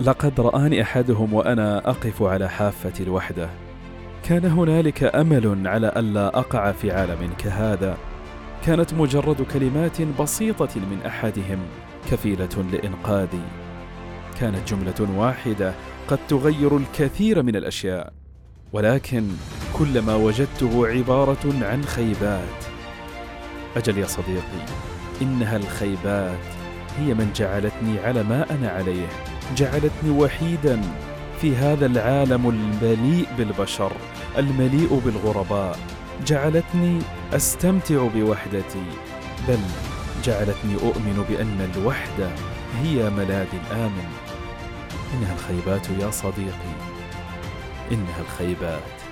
لقد رآني أحدهم وأنا أقف على حافة الوحدة. كان هنالك أمل على ألا أقع في عالم كهذا. كانت مجرد كلمات بسيطة من أحدهم كفيلة لإنقاذي. كانت جملة واحدة قد تغير الكثير من الأشياء. ولكن كل ما وجدته عبارة عن خيبات. أجل يا صديقي إنها الخيبات هي من جعلتني على ما أنا عليه. جعلتني وحيدا في هذا العالم المليء بالبشر المليء بالغرباء. جعلتني أستمتع بوحدتي بل جعلتني أؤمن بأن الوحدة هي ملاذ آمن. إنها الخيبات يا صديقي إنها الخيبات.